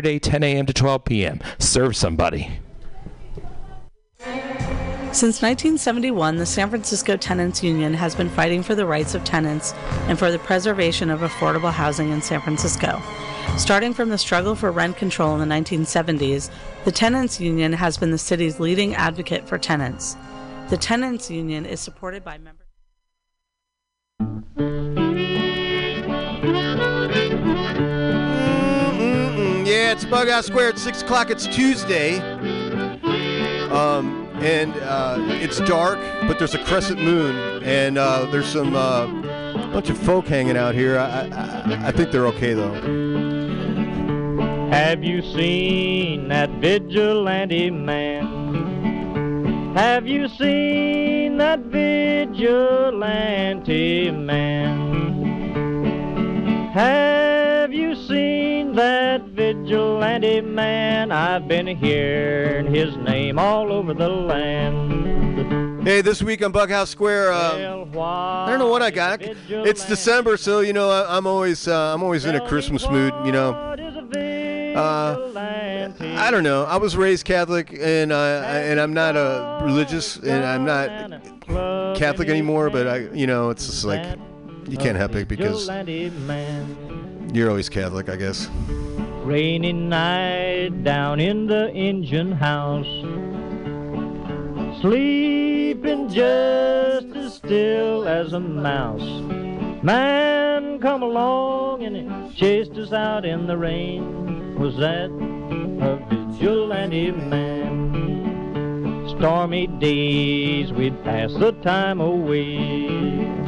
Saturday, 10 a.m. to 12 p.m. Serve somebody. Since 1971, the San Francisco Tenants Union has been fighting for the rights of tenants and for the preservation of affordable housing in San Francisco. Starting from the struggle for rent control in the 1970s, the Tenants Union has been the city's leading advocate for tenants. The Tenants Union is supported by members. Yeah, it's Bughouse Square at 6 o'clock. It's Tuesday. Um, and uh, it's dark, but there's a crescent moon, and uh, there's some uh, bunch of folk hanging out here. I, I, I think they're okay, though. Have you seen that vigilante man? Have you seen that vigilante man? Have you seen that vigilante man? I've been hearing his name all over the land. Hey, this week on Bughouse Square, uh, I don't know what I got. It's December, so you know I, I'm always uh, I'm always in a Christmas mood. You know, uh, I don't know. I was raised Catholic, and I and I'm not a religious, and I'm not Catholic anymore. But I, you know, it's just like you can't help it because you're always Catholic, I guess. Rainy night down in the engine house. Sleeping just as still as a mouse. Man come along and chased us out in the rain. Was that a vigilante man? Stormy days we'd pass the time away.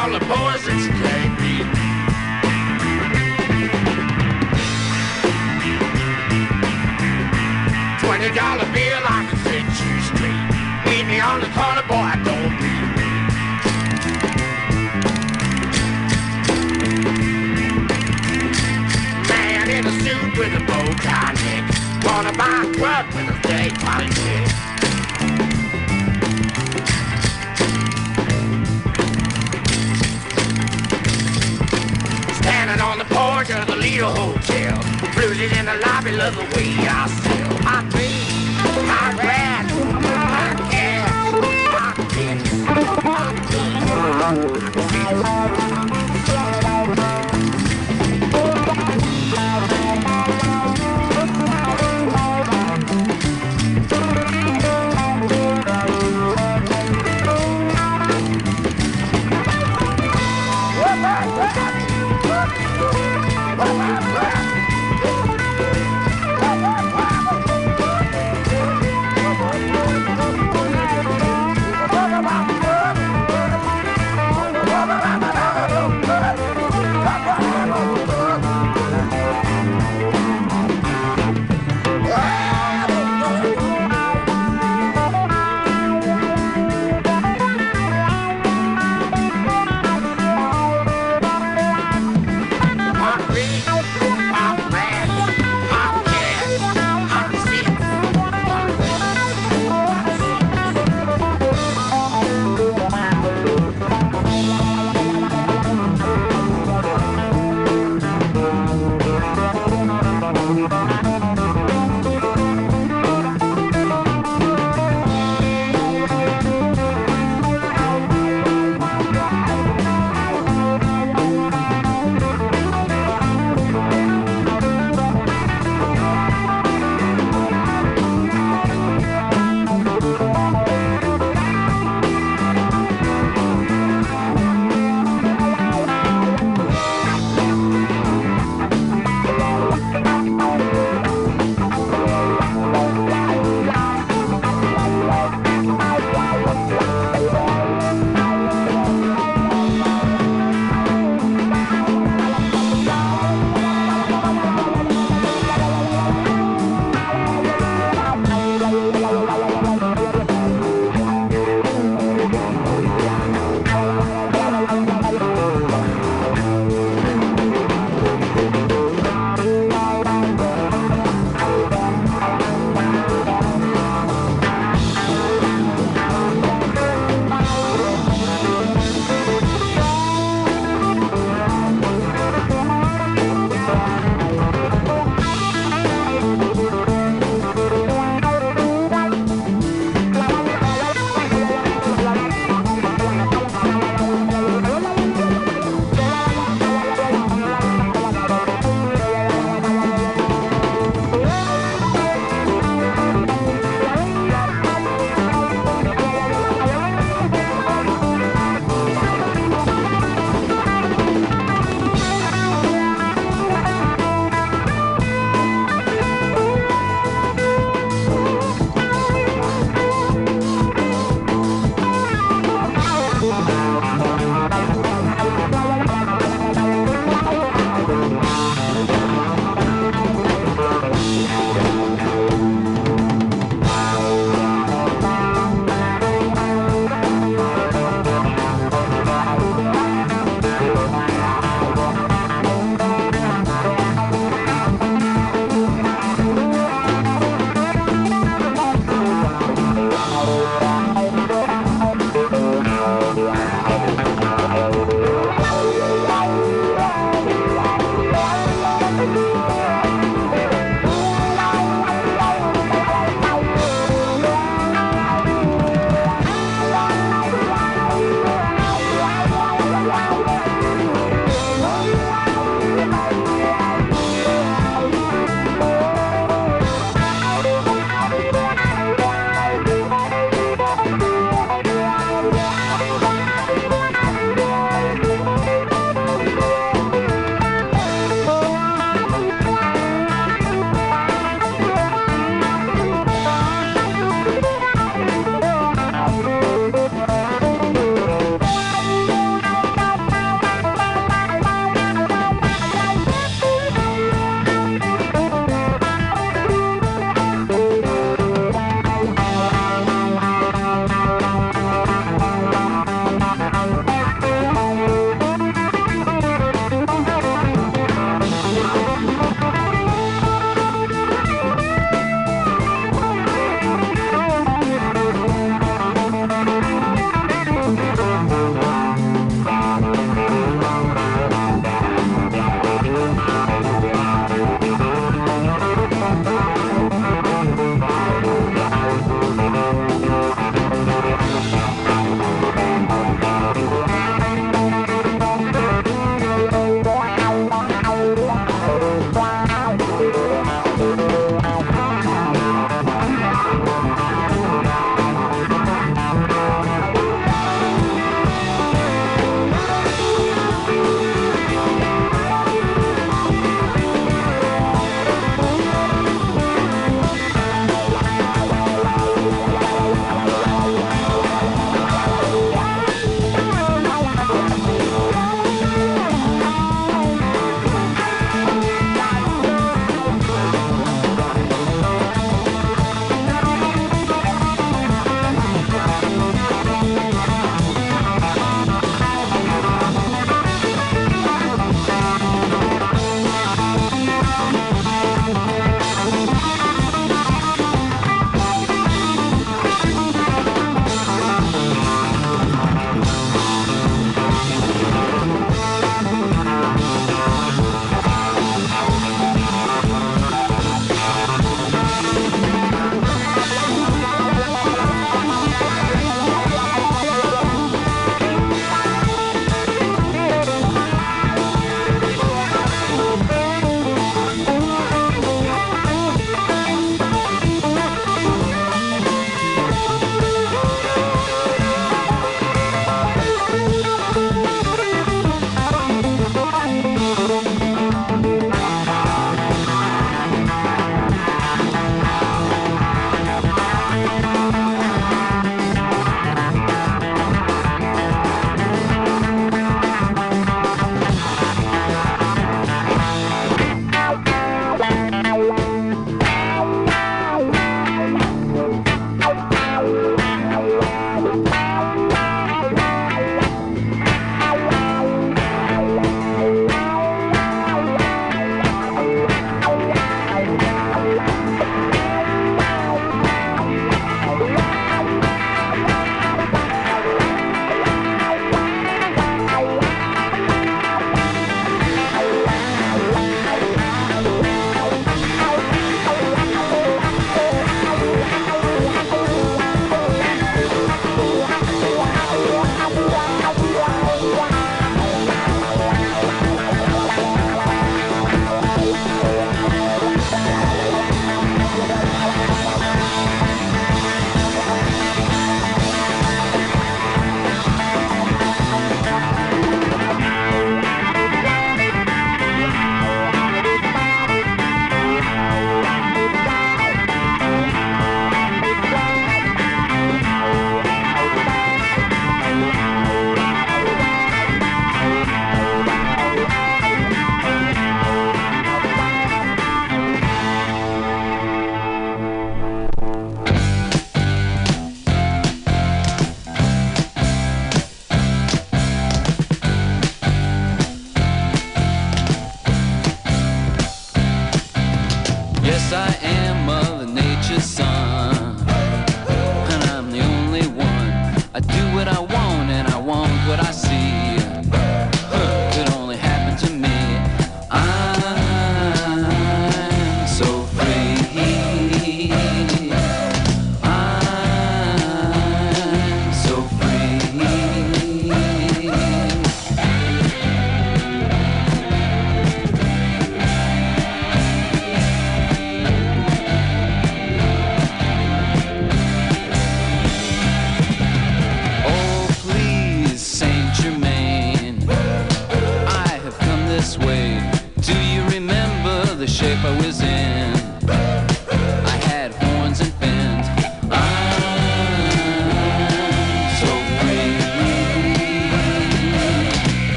all the boys it's KB. Twenty dollar bill, I can fit you straight. Meet me on the corner, boy, I don't be late. Man in a suit with a bow tie neck. Wanna buy a with a day party Georgia, a little Hotel. Blues it in the lobby, love the way I sell. I think, I ran, I gas, I did, I did. Música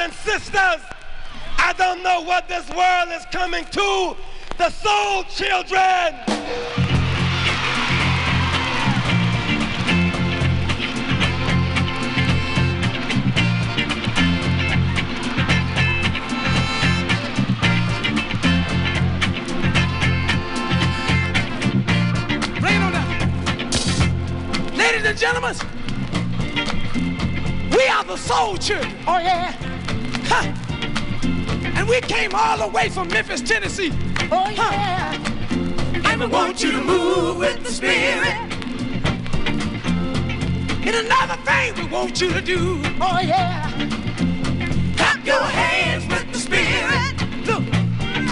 and sisters, I don't know what this world is coming to. The soul children! Play it on down. Ladies and gentlemen, we are the soul children. Oh, yeah. Huh. We came all the way from Memphis, Tennessee. Oh, yeah. And we want you to move with the spirit. And another thing we want you to do. Oh, yeah. Clap your hands with the spirit. Look,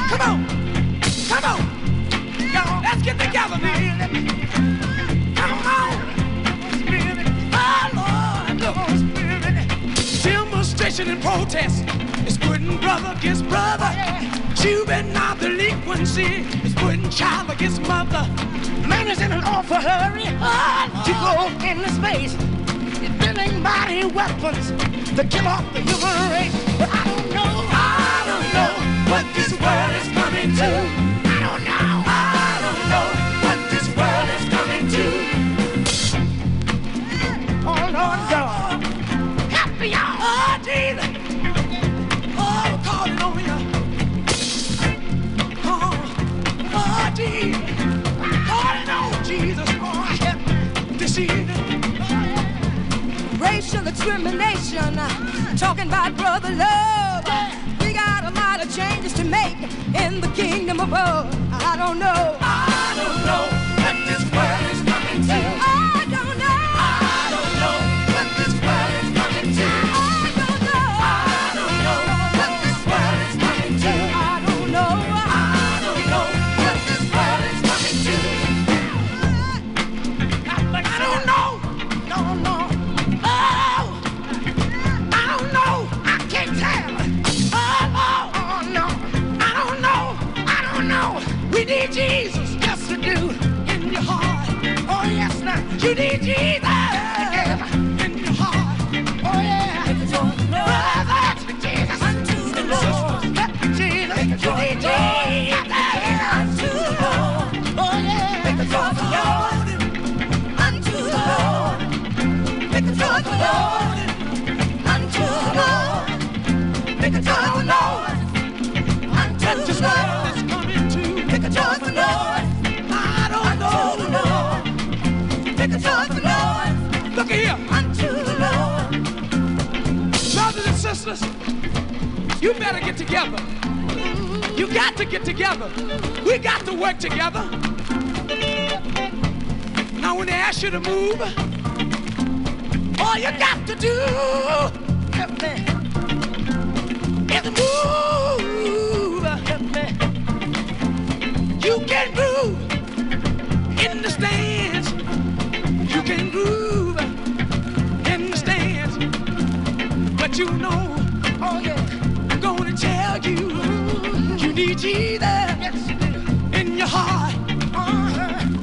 come on. Come on. Y'all, let's get together now. Come on. Oh, Lord, Lord. Demonstration and protest brother against brother. Juvenile delinquency is putting child against mother. Man is in an awful hurry to go into space. He's building mighty weapons to kill off the human race. But I don't know, I don't know what this world is coming to. I don't know, I don't know what this world is coming to. Oh Lord. Oh Jesus, racial discrimination, uh, talking about brother love. We got a lot of changes to make in the kingdom above. I don't know. I don't know what this world Jesus, yes we do, in your heart. Oh yes, now you need Jesus you better get together. You got to get together. We got to work together. Now when they ask you to move, all you got to do help me, is move. Help me. You can groove in the stands. Need Jesus in your heart.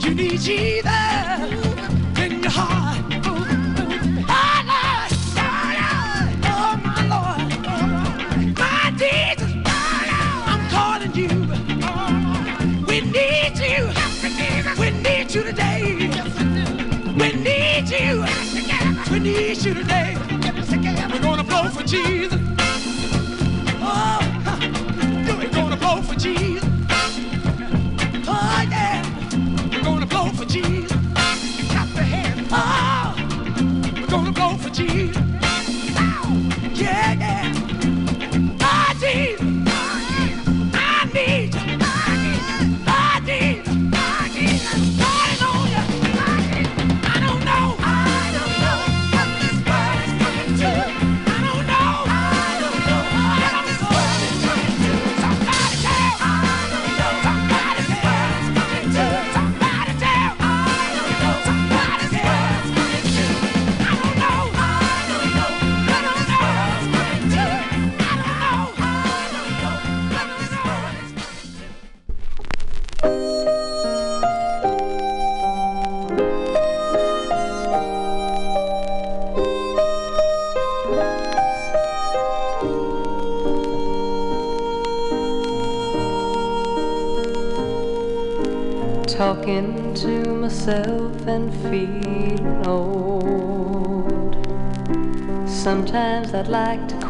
You need Jesus in your heart. Lord, my Lord, my Jesus, I'm calling you. We need you. We need you today. We need you. We need you today. We're gonna blow for Jesus.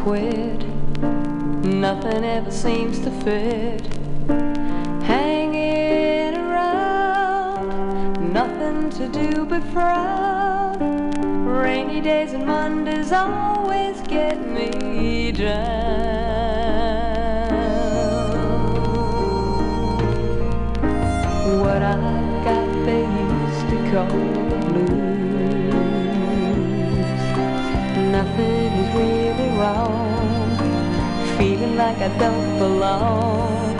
Quit. Nothing ever seems to fit. Hanging around, nothing to do but frown. Rainy days and Mondays always get me down. What I got they used to call the blues. Nothing is really wrong. Feeling like I don't belong.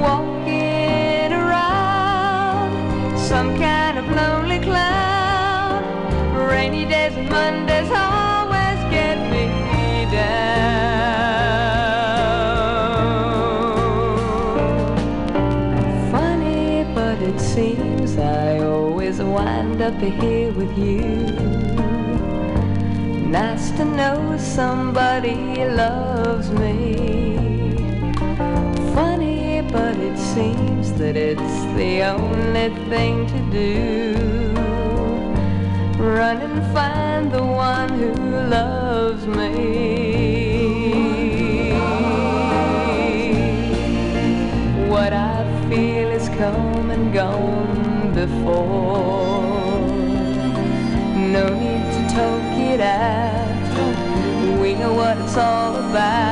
Walking around some kind of lonely cloud. Rainy days and Mondays always get me down. Funny, but it seems I always wind up here with you. Nice to know somebody loves me. Funny, but it seems that it's the only thing to do. Run and find the one who loves me. What I feel is come and gone before. No need to talk it out. What it's all about.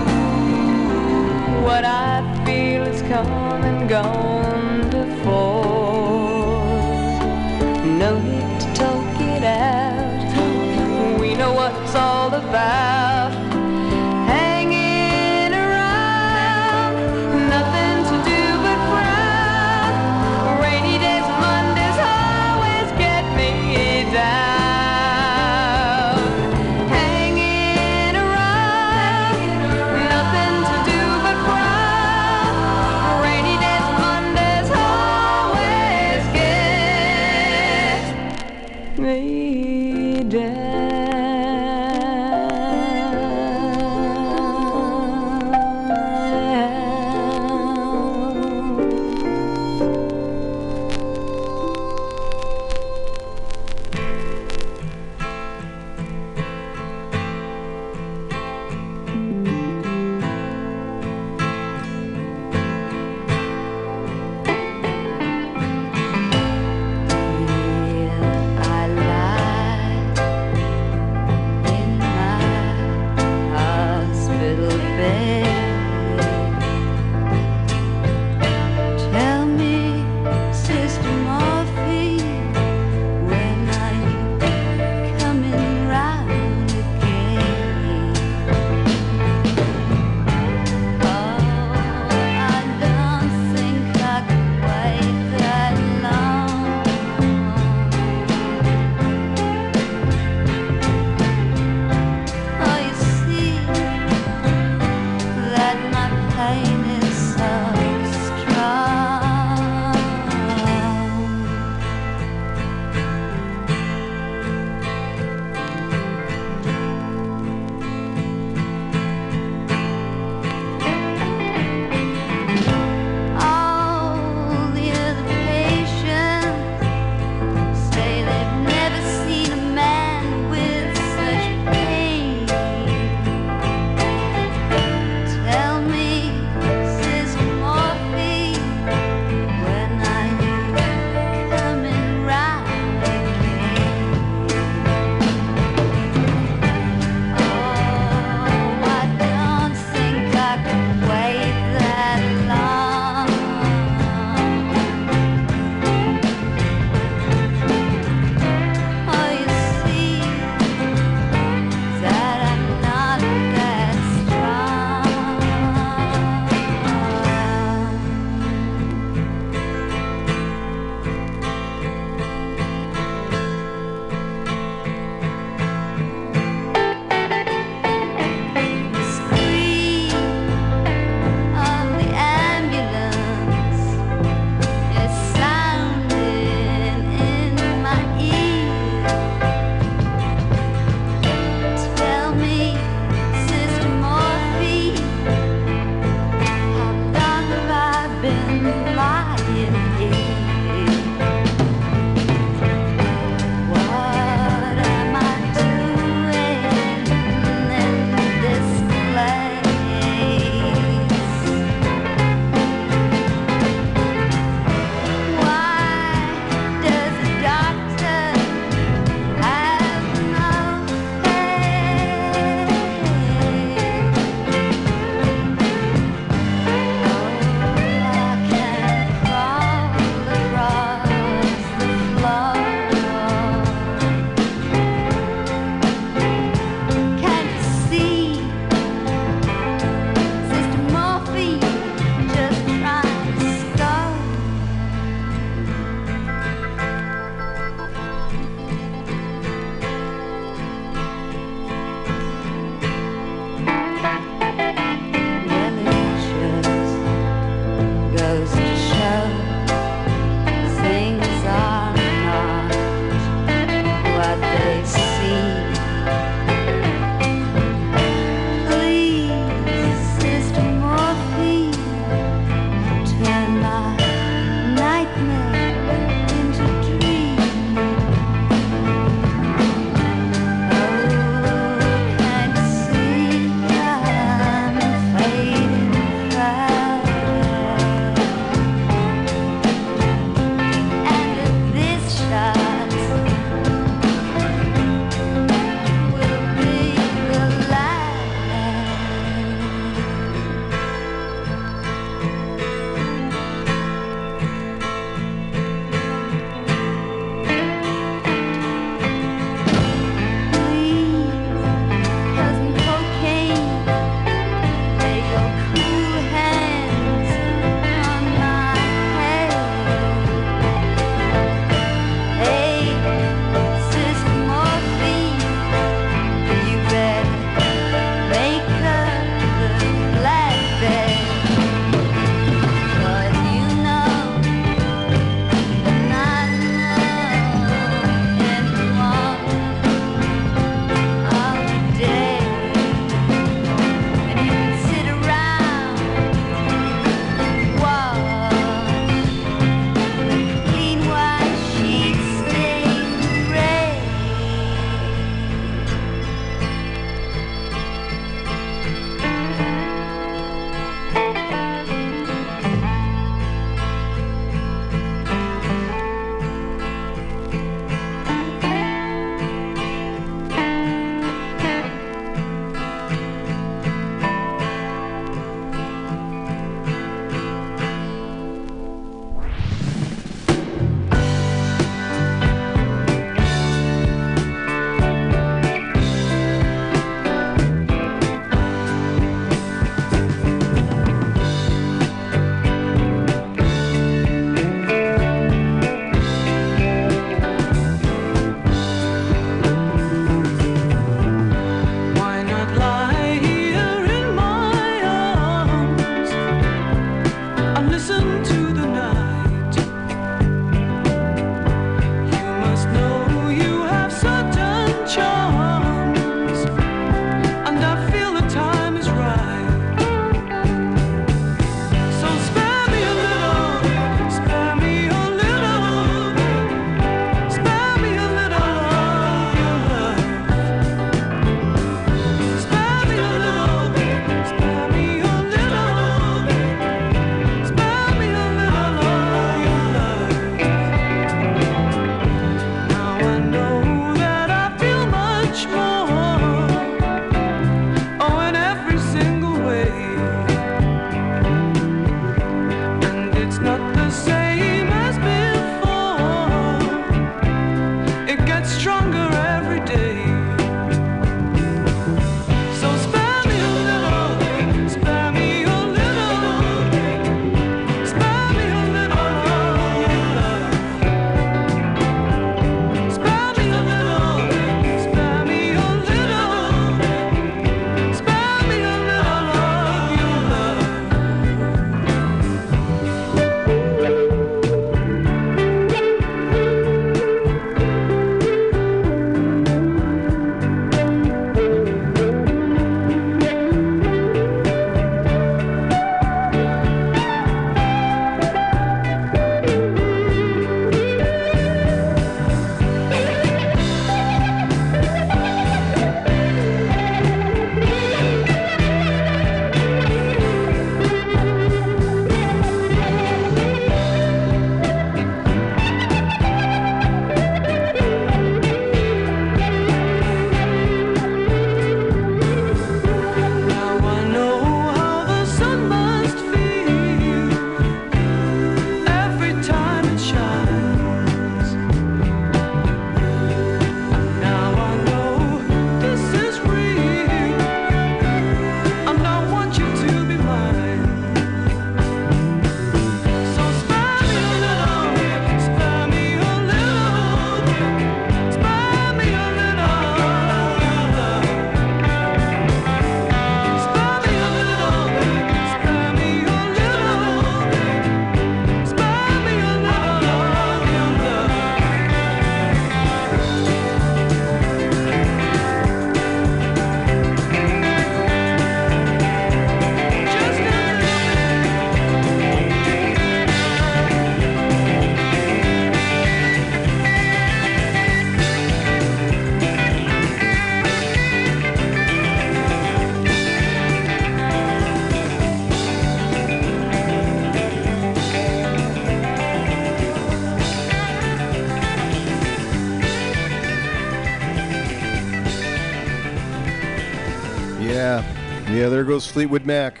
There goes Fleetwood Mac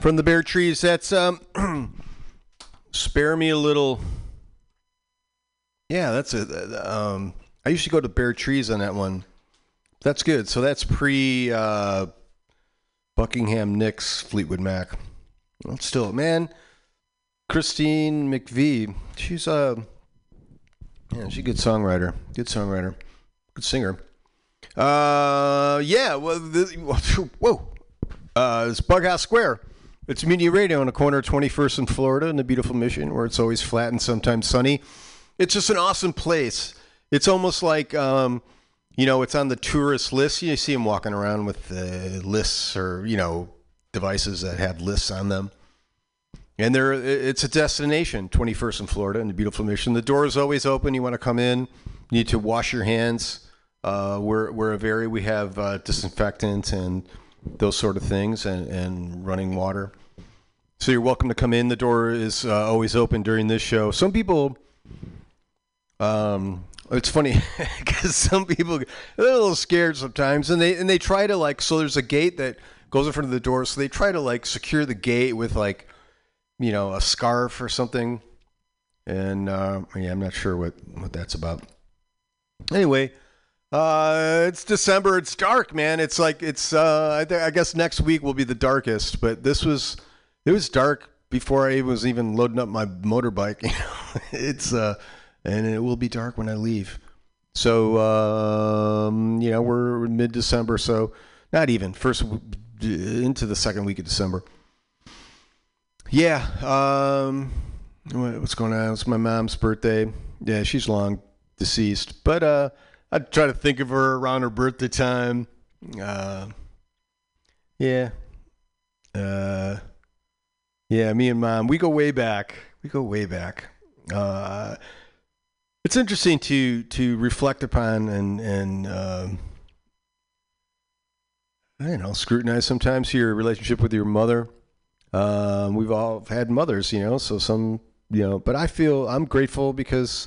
from the Bare Trees. That's um, spare me a little. Yeah, that's a. Um, I usually go to Bare Trees on that one. That's good. So that's pre uh, Buckingham Nicks Fleetwood Mac. Still, man, Christine McVie. She's a. Yeah, she's a good songwriter. Good songwriter. Good singer. Uh, yeah. Well, the, whoa. Uh, it's Bughouse Square. It's Mutiny Radio on the corner of 21st and Florida in the beautiful Mission, where it's always flat and sometimes sunny. It's just an awesome place. It's almost like, um, you know, it's on the tourist list. You see them walking around with uh, lists or you know devices that have lists on them. And there, it's a destination, 21st and Florida, in the beautiful Mission. The door is always open. You want to come in, you need to wash your hands. Uh, we're we're a very we have uh, disinfectant and those sort of things and, and running water. So you're welcome to come in. The door is uh, always open during this show. Some people, um, it's funny because some people they're a little scared sometimes, and they and they try to like. So there's a gate that goes in front of the door, so they try to like secure the gate with like, you know, a scarf or something. And uh, yeah, I'm not sure what what that's about. Anyway, uh, it's December. It's dark, man. It's like it's. Uh, I, th- I guess next week will be the darkest, but this was. It was dark before I was even loading up my motorbike. You know, it's uh, and it will be dark when I leave. So um, you know, we're mid December, so not even first into the second week of December. Yeah. Um, what's going on? It's my mom's birthday. Yeah, she's long deceased, but uh. I try to think of her around her birthday time. Uh, yeah. Uh, yeah, me and mom, we go way back. We go way back. Uh, it's interesting to to reflect upon and and um I don't know scrutinize sometimes your relationship with your mother. Um, we've all had mothers, you know, so some you know, but I feel I'm grateful because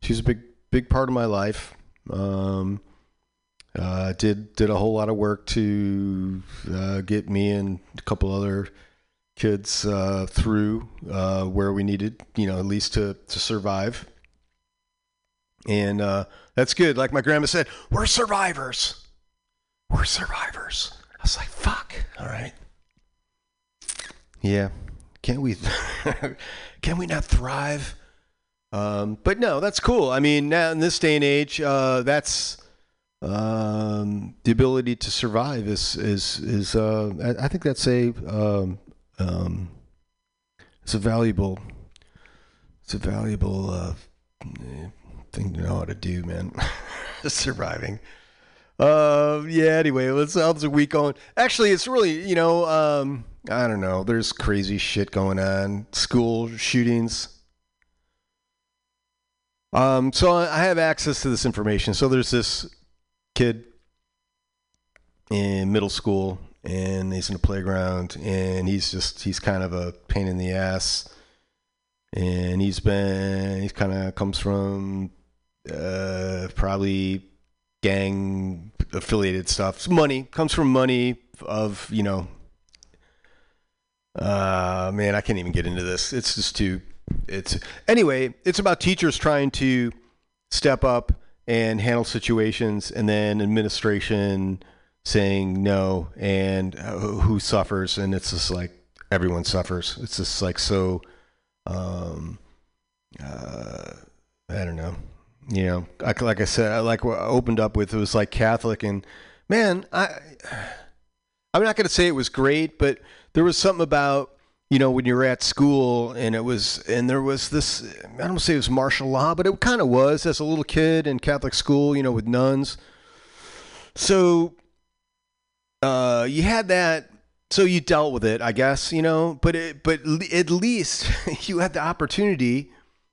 she's a big big part of my life. Um, uh, did did a whole lot of work to uh, get me and a couple other kids uh, through uh, where we needed, you know, at least to to survive. And uh, that's good. Like my grandma said, we're survivors. We're survivors. I was like, fuck. All right. Yeah. Can't we? can we not thrive? Um, but no, that's cool. I mean, now in this day and age, uh, that's um, the ability to survive is is is. Uh, I, I think that's a um, um, it's a valuable it's a valuable uh, thing to know how to do, man. Surviving. Uh, yeah. Anyway, let's how's the week going? Actually, it's really you know um, I don't know. There's crazy shit going on. School shootings. Um, so I have access to this information. So there's this kid in middle school, and he's in the playground, and he's just he's kind of a pain in the ass, and he's been he's kind of comes from uh, probably gang affiliated stuff. Money comes from money of you know. Uh, man, I can't even get into this. It's just too. It's anyway. It's about teachers trying to step up and handle situations, and then administration saying no, and uh, who suffers, and it's just like everyone suffers. It's just like so. Um, uh, I don't know. You know, like, I said, I like what I opened up with. It was like Catholic, and man, I. I'm not going to say it was great, but there was something about you know when you were at school and it was and there was this I don't say it was martial law, but it kind of was as a little kid in Catholic school, you know, with nuns. So uh, you had that, so you dealt with it, I guess, you know. But it, but at least you had the opportunity,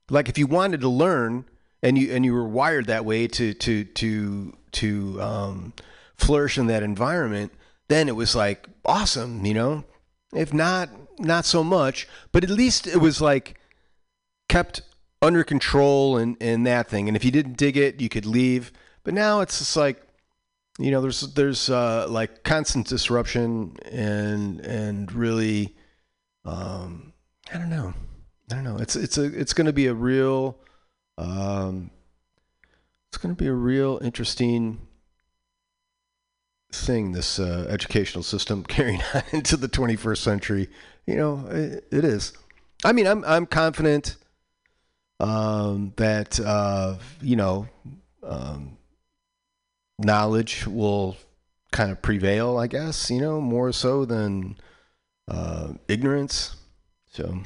like if you wanted to learn and you and you were wired that way to to to to um, flourish in that environment, then it was like awesome, you know. If not, not so much, but at least it was like kept under control and and that thing. And if you didn't dig it, you could leave. But now it's just like you know, there's there's uh, like constant disruption and and really, um, I don't know, I don't know. It's it's a it's going to be a real, um, it's going to be a real interesting thing. This uh, educational system carrying on into the 21st century. You know, it, it is. I mean, I'm I'm confident um, that uh, you know. Um, knowledge will kind of prevail, I guess, you know, more so than uh, ignorance. So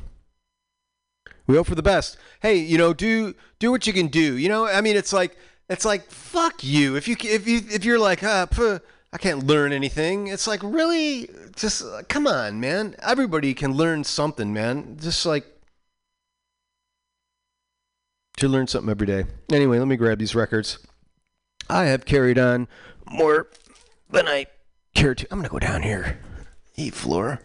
we hope for the best. Hey, you know, do do what you can do. You know, I mean, it's like it's like fuck you if you if you if you're like puh, I can't learn anything. It's like really just come on, man. Everybody can learn something, man. Just like to learn something every day. Anyway, let me grab these records. I have carried on more than I care to. I'm to go down here. Eat floor.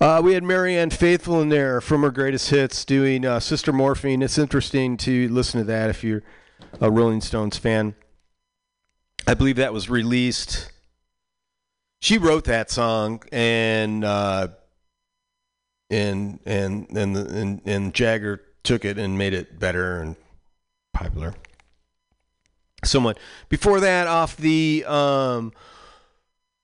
Uh, we had Marianne Faithfull in there from her greatest hits doing uh, Sister Morphine. It's interesting to listen to that if you're a Rolling Stones fan. I believe that was released. She wrote that song, and uh, and and and, the, and and Jagger took it and made it better and popular somewhat. Before that, off the um,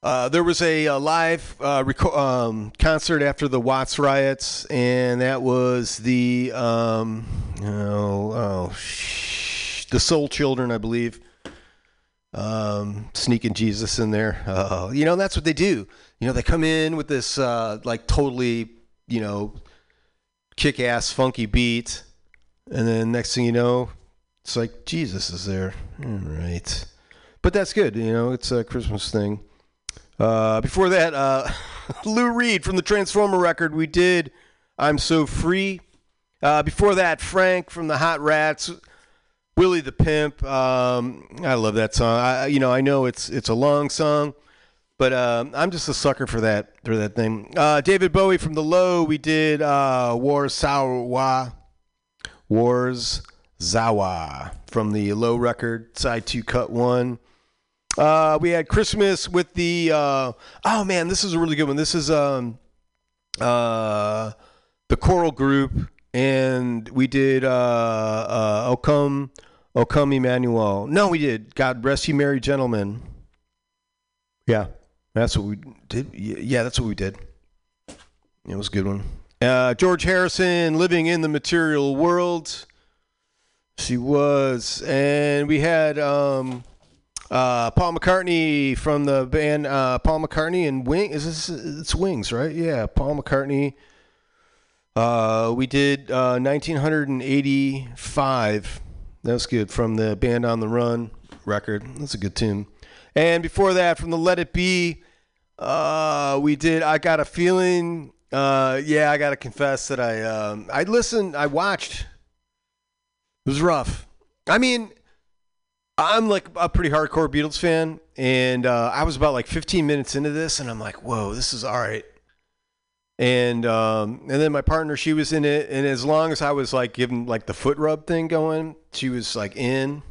uh, there was a, a live uh, reco- um, concert after the Watts riots, and that was the um, oh, oh sh- the Soul Children, I believe. Um, sneaking Jesus in there. Uh, you know, that's what they do. You know, they come in with this uh, like totally, you know, kick-ass funky beat, and then next thing you know, it's like Jesus is there. All right. But that's good. You know, it's a Christmas thing. Uh, before that, uh, Lou Reed from the Transformer record, we did I'm So Free. Uh, before that, Frank from the Hot Rats, Willie the Pimp. Um, I love that song. I, you know, I know it's it's a long song, but um, I'm just a sucker for that for that thing. Uh, David Bowie from the Low, we did uh, Wars Sawa, Wars Zawa from the Low record, side two, cut one. Uh, we had Christmas with the. Uh, oh man, this is a really good one. This is um, uh, the choral group, and we did uh, uh, "O Come, O Come Emmanuel." No, we did "God Rest You Merry Gentlemen." Yeah, that's what we did. Yeah, that's what we did. It was a good one. Uh, George Harrison, "Living in the Material World." She was, and we had um, uh, Paul McCartney from the band uh, Paul McCartney and Wing. Is this it's Wings, right? Yeah, Paul McCartney. Uh, we did uh, 1985. That was good from the Band on the Run record. That's a good tune. And before that, from the Let It Be, uh, we did I Got a Feeling. Uh, yeah, I got to confess that I um, I listened, I watched it was rough. I mean, I'm like a pretty hardcore Beatles fan, and uh, I was about like 15 minutes into this, and I'm like, "Whoa, this is all right." And um, and then my partner, she was in it, and as long as I was like giving like the foot rub thing going, she was like in.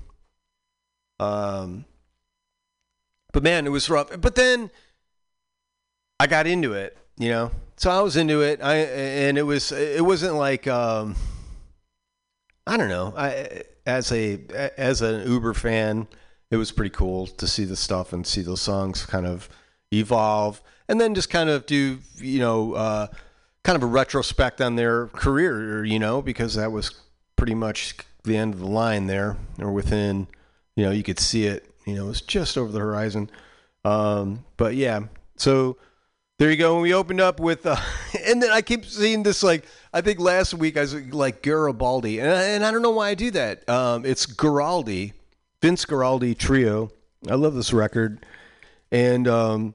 Um, but man, it was rough. But then I got into it, you know. So I was into it. I and it was it wasn't like um, I don't know. I as a as an Uber fan, it was pretty cool to see the stuff and see those songs kind of evolve, and then just kind of do you know uh, kind of a retrospect on their career, you know, because that was pretty much the end of the line there, or within, you know, you could see it. You know, it was just over the horizon. Um, but yeah, so there you go. When we opened up with, uh, and then I keep seeing this like I think last week I was like Garibaldi, and I, and I don't know why I do that. Um, it's Guaraldi, Vince Guaraldi Trio. I love this record, and um,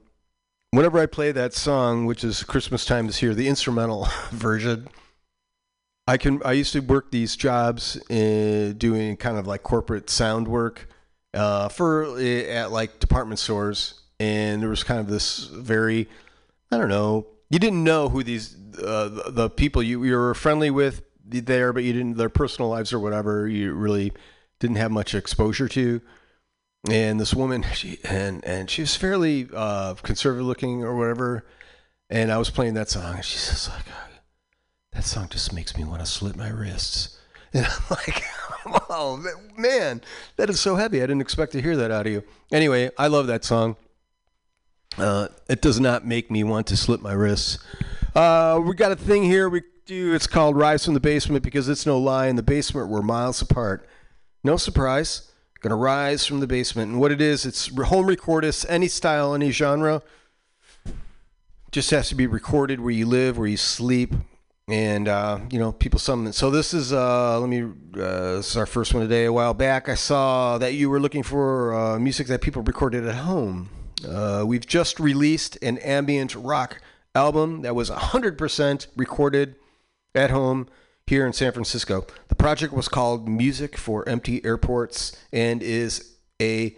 whenever I play that song, which is Christmas time is here, the instrumental version. I can. I used to work these jobs in doing kind of like corporate sound work uh, for at like department stores, and there was kind of this very, I don't know. You didn't know who these uh, the, the people you, you were friendly with there, but you didn't their personal lives or whatever. You really didn't have much exposure to. And this woman, she and and she was fairly uh, conservative looking or whatever. And I was playing that song, and she's just like, "That song just makes me want to slit my wrists." And I'm like, "Wow, man, that is so heavy. I didn't expect to hear that out of you." Anyway, I love that song. Uh, it does not make me want to slit my wrists. Uh, we got a thing here we do. It's called Rise from the Basement because it's no lie. In the basement, we're miles apart. No surprise. Gonna rise from the basement. And what it is, it's home recordist, any style, any genre. Just has to be recorded where you live, where you sleep, and uh, you know people summon. So this is uh, let me. Uh, this is our first one today. A while back, I saw that you were looking for uh, music that people recorded at home. Uh, we've just released an ambient rock album that was 100% recorded at home here in San Francisco. Project was called Music for Empty Airports and is a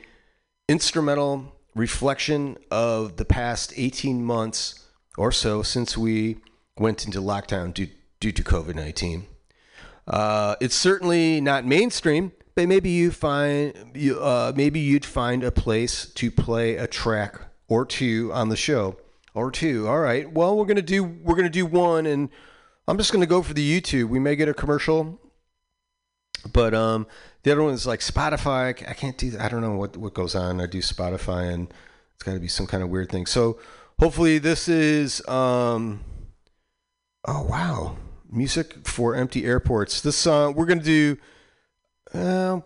instrumental reflection of the past 18 months or so since we went into lockdown due, due to COVID-19. Uh, it's certainly not mainstream, but maybe you find you, uh, maybe you'd find a place to play a track or two on the show or two. All right. Well, we're gonna do we're gonna do one, and I'm just gonna go for the YouTube. We may get a commercial, but um, the other one is like Spotify. I can't do. I don't know what what goes on. I do Spotify, and it's got to be some kind of weird thing. So hopefully this is um. Oh wow, music for empty airports. This song we're gonna do. Um,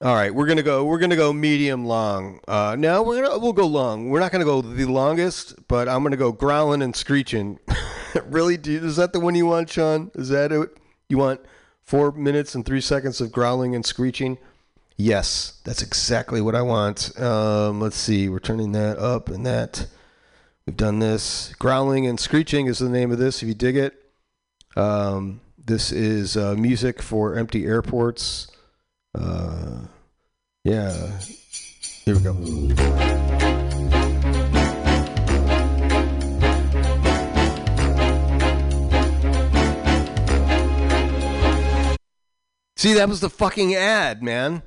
all right, we're gonna go. We're gonna go medium long. Uh, now we're gonna we'll go long. We're not gonna go the longest, but I'm gonna go growling and screeching. really, dude? Is that the one you want, Sean? Is that it? You want four minutes and three seconds of growling and screeching? Yes, that's exactly what I want. Um, let's see. We're turning that up and that. We've done this. Growling and screeching is the name of this. If you dig it, um, this is uh, music for empty airports. Uh, yeah. Here we go. See, that was the fucking ad, man.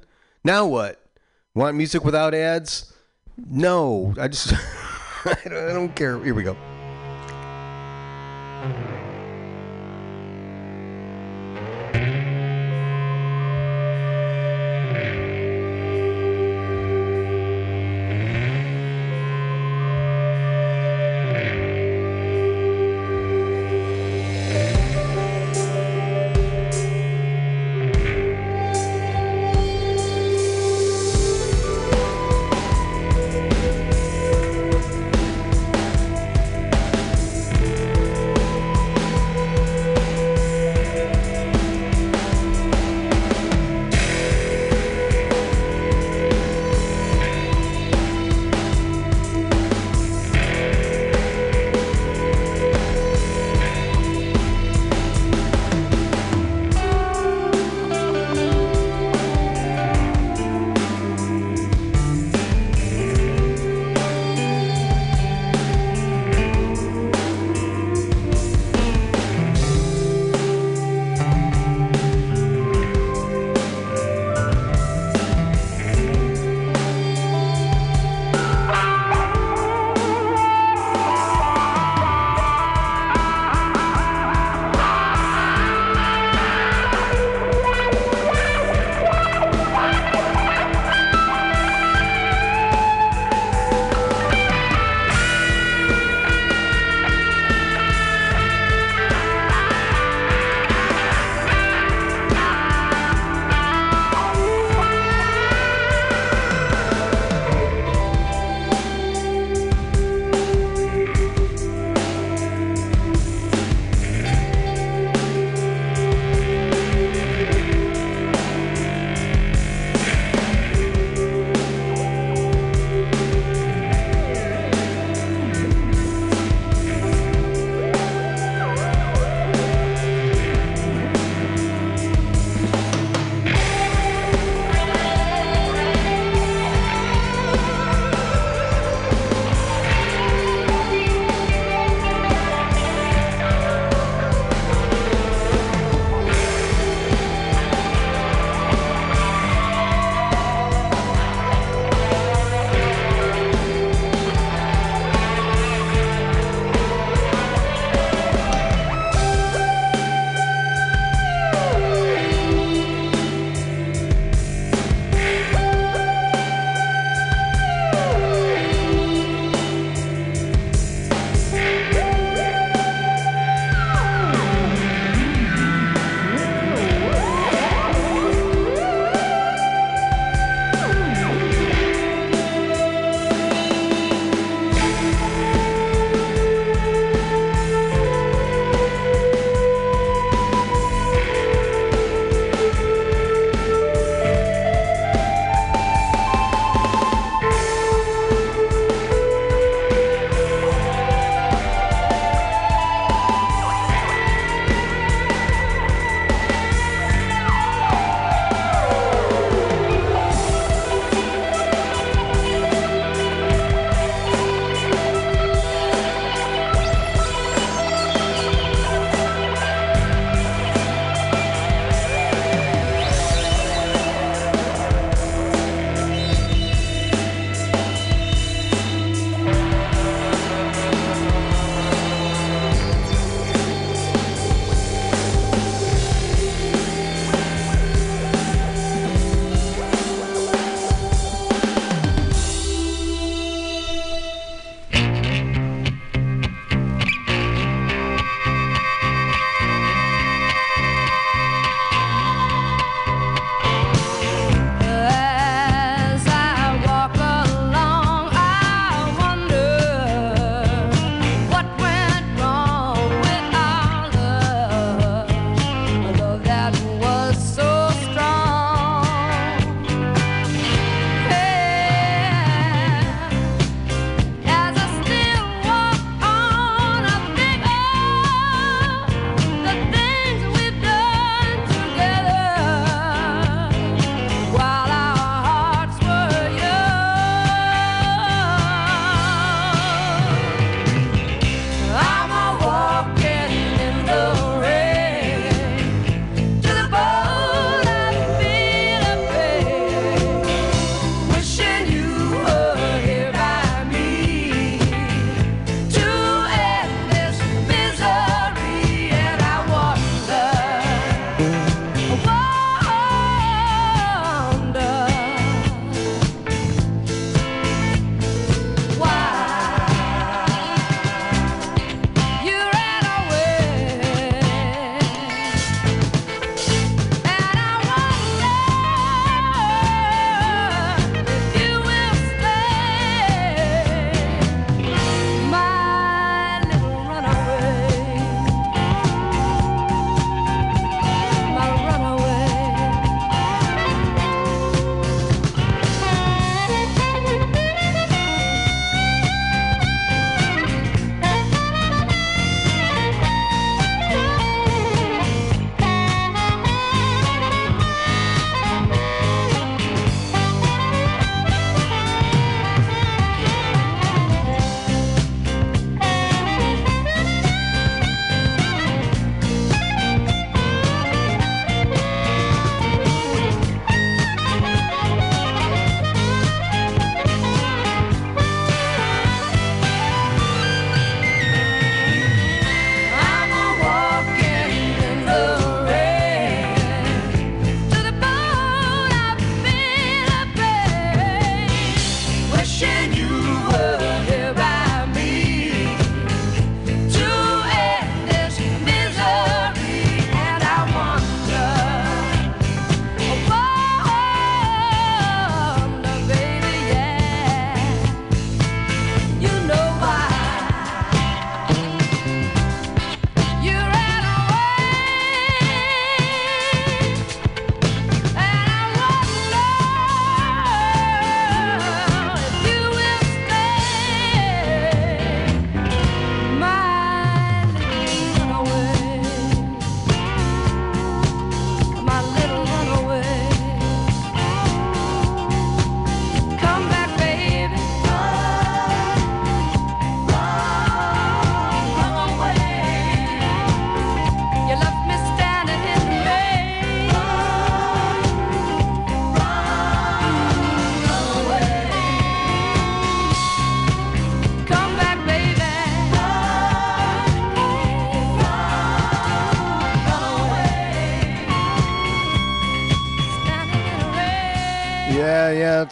Now what? Want music without ads? No, I just I, don't, care. Here we go.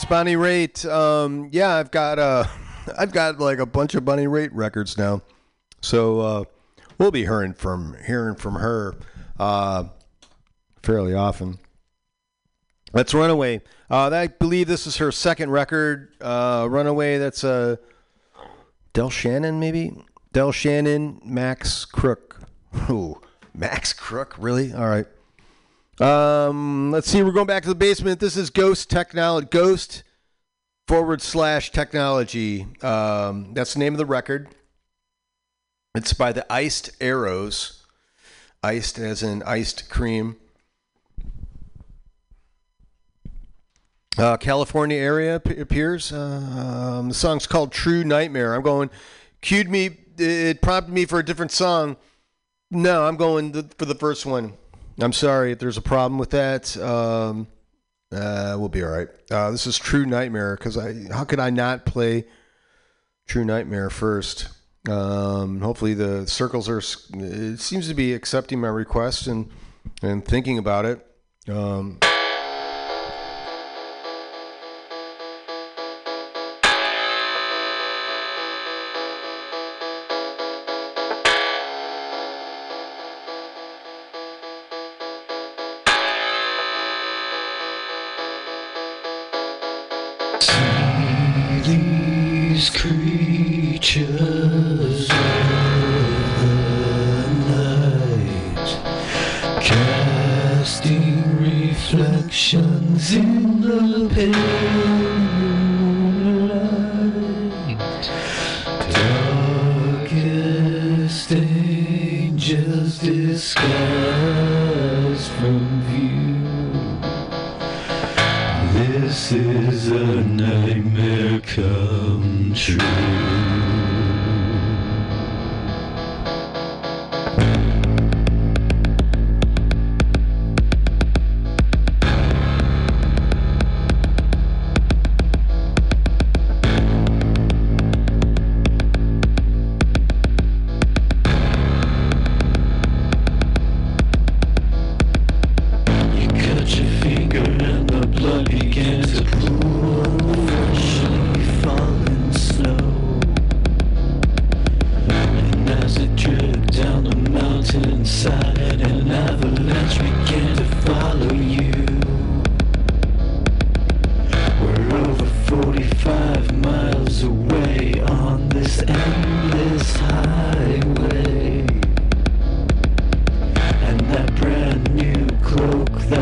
It's Bonnie Raitt. Um, yeah, I've got uh, I've got like a bunch of Bonnie Raitt records now, so uh, we'll be hearing from hearing from her uh, fairly often. That's Runaway. Uh, I believe this is her second record. Uh, Runaway. That's uh, Del Shannon, maybe Del Shannon, Max Crook. Ooh, Max Crook, really? All right. Um, let's see. We're going back to the basement. This is Ghost Technology. Ghost forward slash technology. Um, that's the name of the record. It's by the Iced Arrows. Iced as in iced cream. Uh, California area ap- appears. Um, the song's called True Nightmare. I'm going, cued me, it prompted me for a different song. No, I'm going for the first one. I'm sorry if there's a problem with that. Um, uh, we'll be all right. Uh, this is True Nightmare because I how could I not play True Nightmare first? Um, hopefully the circles are. It seems to be accepting my request and and thinking about it. Um, in the pale moonlight. Darkest angels disguised from view. This is a nightmare come true.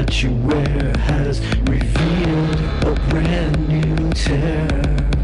That you wear has revealed a brand new terror.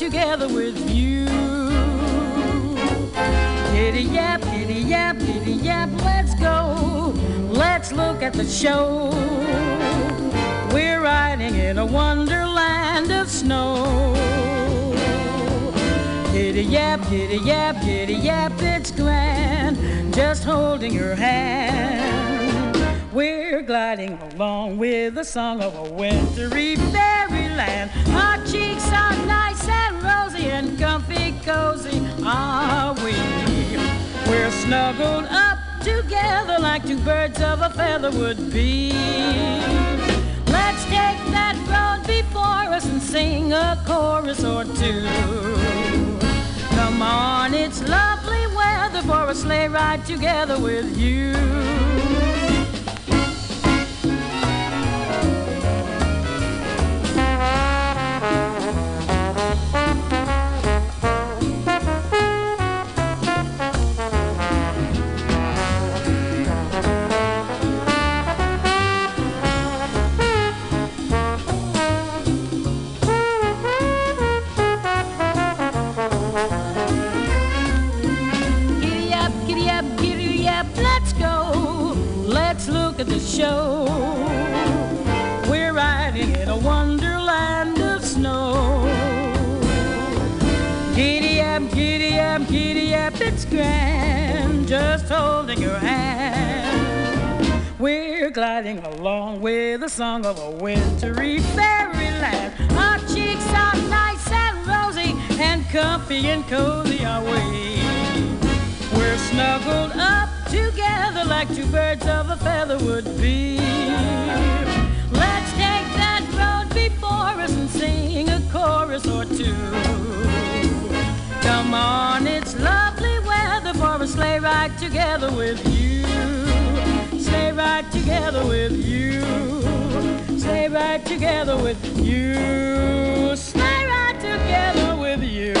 Together with you. Giddy yap, giddy yap, giddy yap, let's go. Let's look at the show. We're riding in a wonderland of snow. Giddy yap, giddy yap, giddy yap, it's grand. Just holding your hand. We're gliding along with the song of a wintry fairyland. Our cheeks are nice and comfy cozy are we. We're snuggled up together like two birds of a feather would be. Let's take that road before us and sing a chorus or two. Come on, it's lovely weather for a sleigh ride together with you. Of a wintry fairyland. Our cheeks are nice and rosy and comfy and cozy are we. We're snuggled up together like two birds of a feather would be. Let's take that road before us and sing a chorus or two. Come on, it's lovely weather for a sleigh ride together with you. Sleigh right together with you. Stay right together with you. Stay right together with you.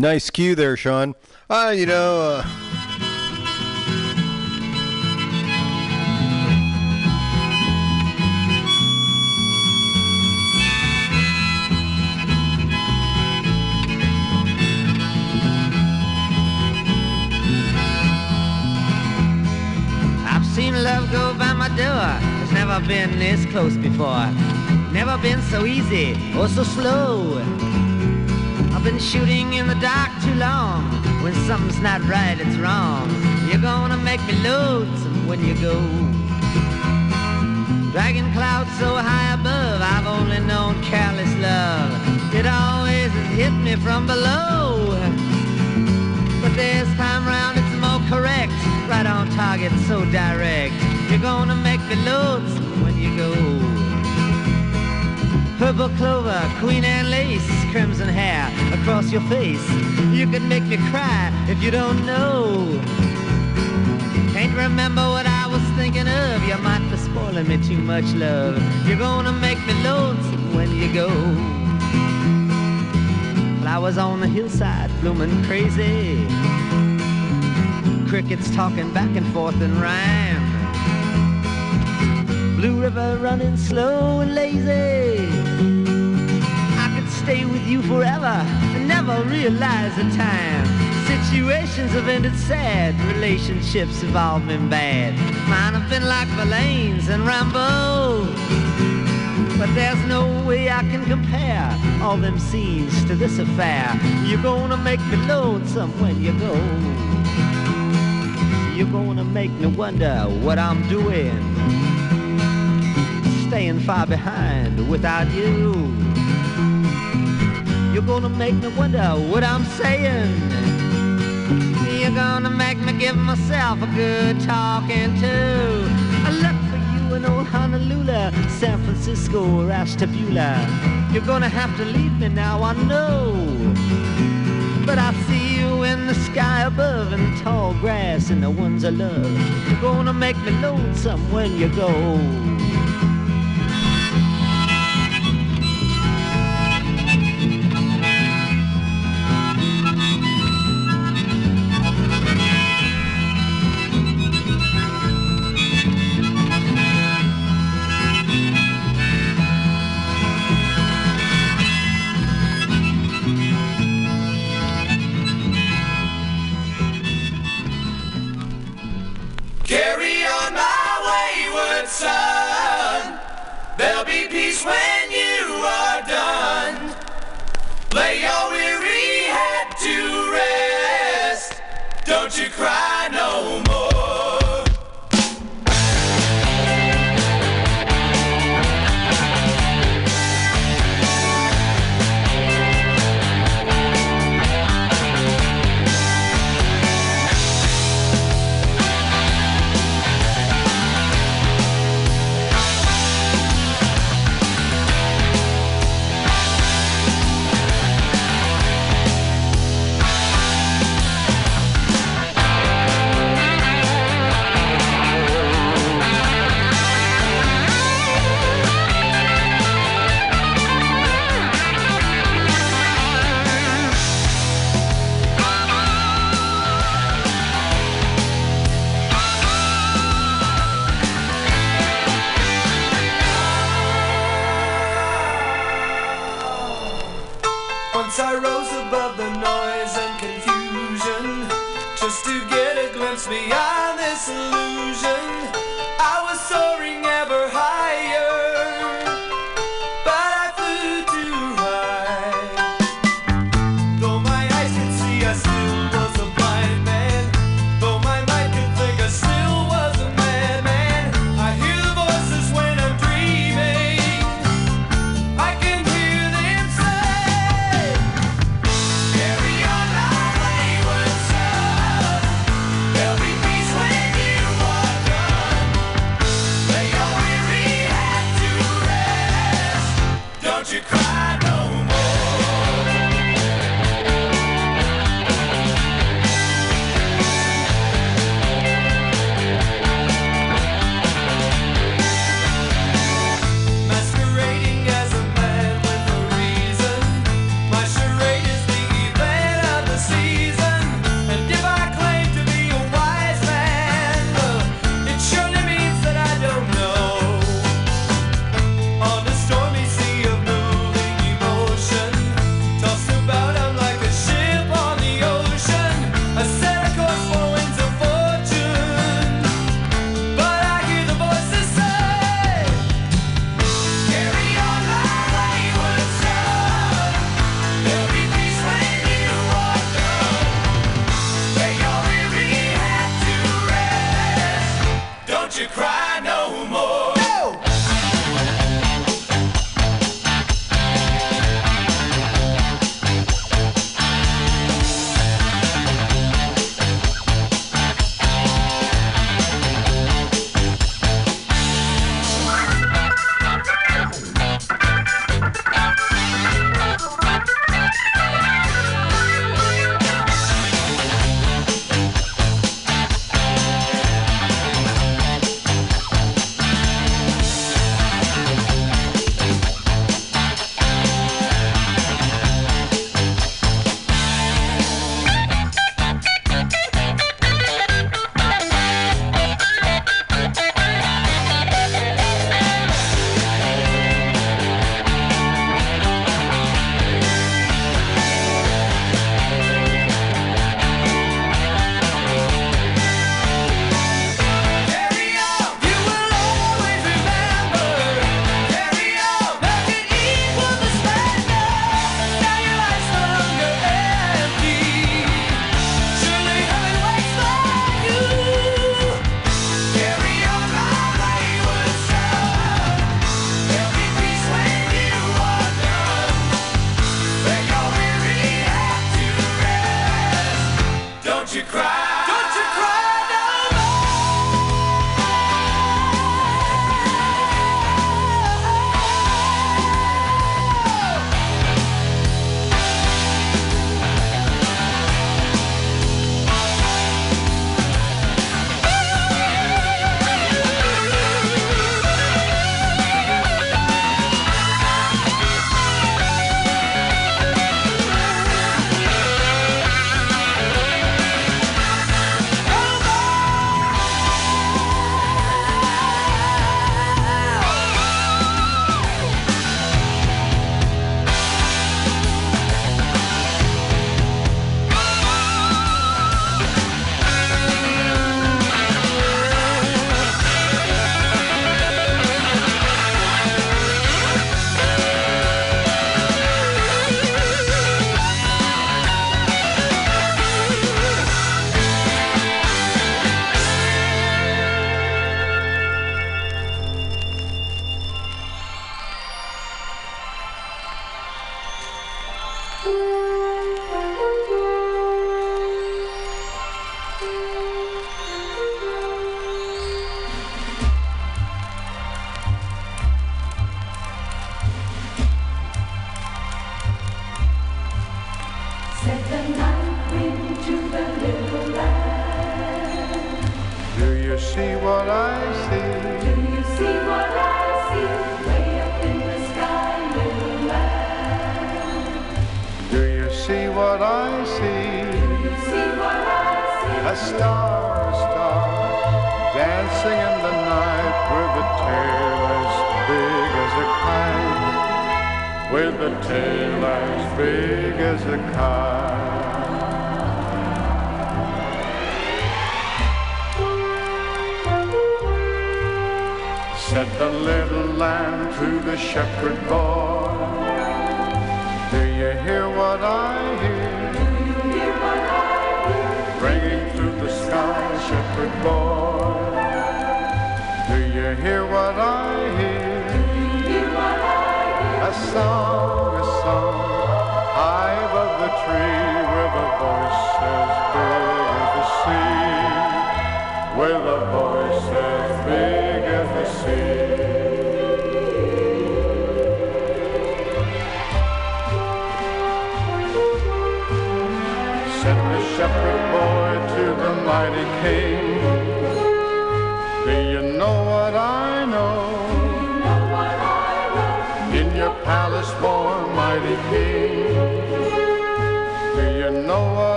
Nice cue there, Sean. Uh, you know, uh, I've seen love go by my door. It's never been this close before. Never been so easy or so slow. I've been shooting in the dark too long. When something's not right, it's wrong. You're gonna make me lonesome when you go. Dragging clouds so high above, I've only known careless love. It always has hit me from below. But this time round it's more correct. Right on target, so direct. You're gonna make me lonesome when you go. Purple clover, queen and lace, crimson hair across your face. You can make me cry if you don't know. Can't remember what I was thinking of. You might be spoiling me too much, love. You're gonna make me lonesome when you go. Flowers on the hillside blooming crazy. Crickets talking back and forth in rhyme. Blue River running slow and lazy. Stay with you forever and never realize the time. Situations have ended sad, relationships have all been bad. Mine have been like Verlaine's and Rimbaud. But there's no way I can compare all them scenes to this affair. You're gonna make me lonesome when you go. You're gonna make me wonder what I'm doing. Staying far behind without you. You're gonna make me wonder what I'm saying. You're gonna make me give myself a good talking to. I look for you in old Honolulu, San Francisco, or Ashtabula. You're gonna have to leave me now, I know. But I see you in the sky above and the tall grass and the ones I love. You're gonna make me lonesome when you go.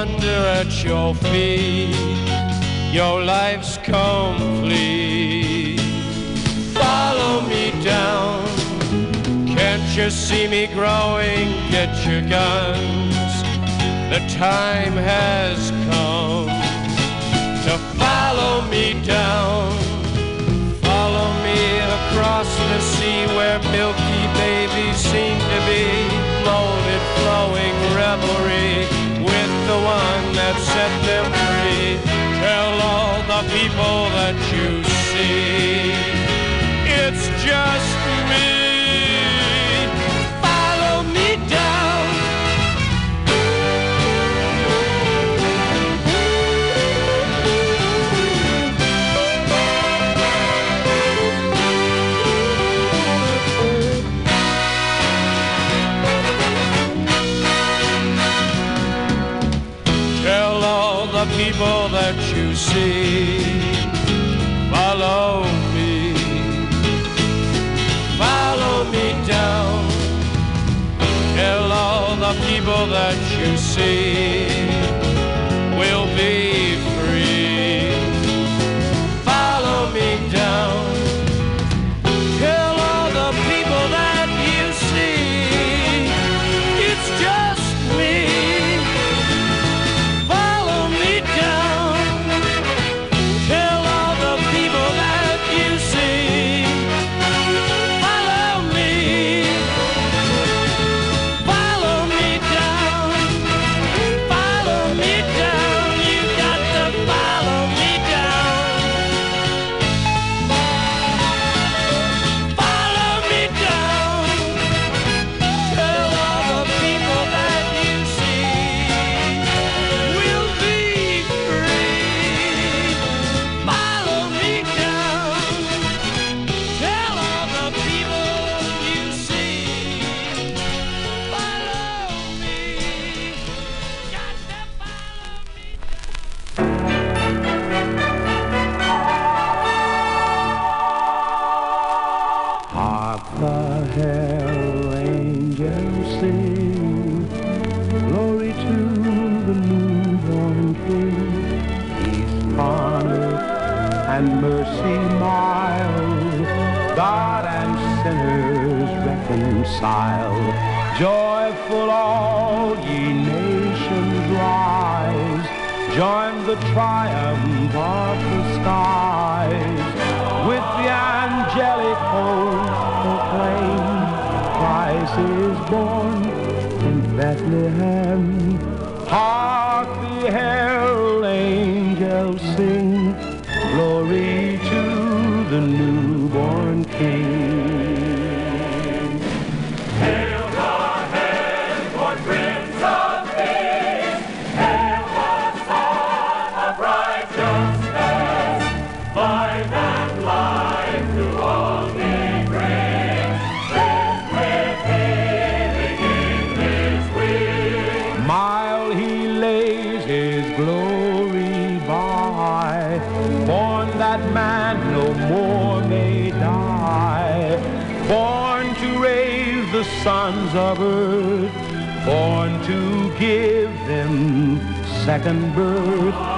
wonder at your feet. Your life's complete. Follow me down. Can't you see me growing? Get your guns. The time has come to follow me down. Follow me across the sea where milky babies seem to be, molded, flowing revelry the one that set them free. Tell all the people that you see, it's just me. people that you see follow me, follow me down. Tell all the people that you see. sons of earth, born to give them second birth.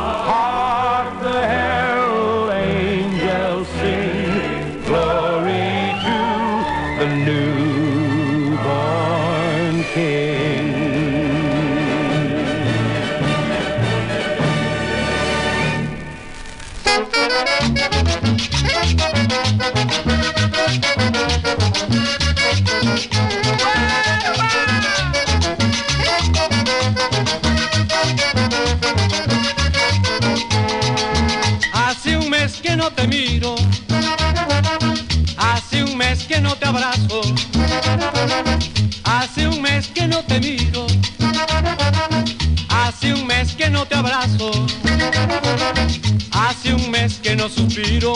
suspiro,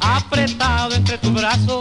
apretado entre tus brazos.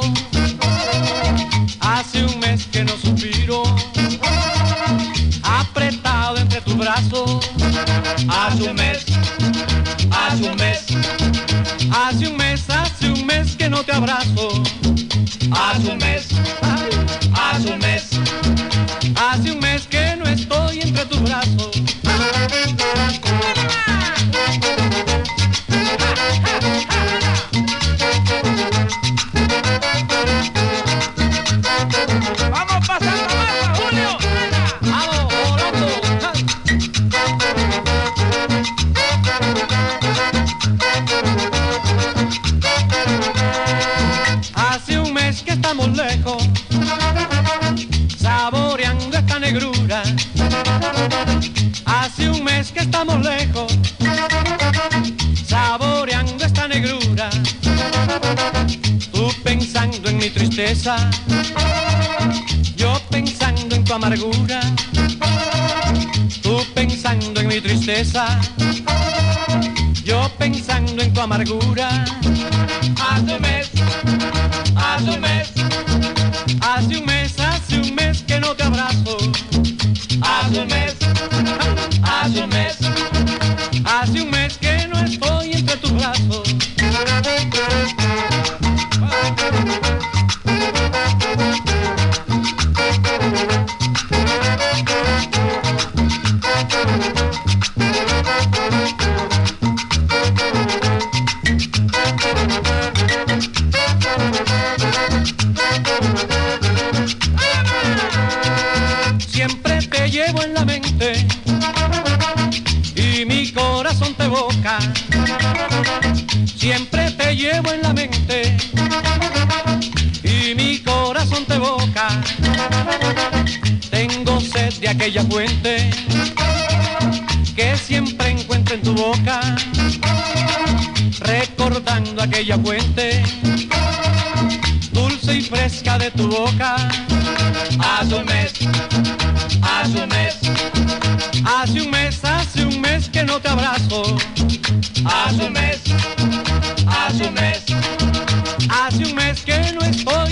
Hace un mes, hace un mes que no te abrazo. Hace un mes, hace un mes. Hace un mes que no estoy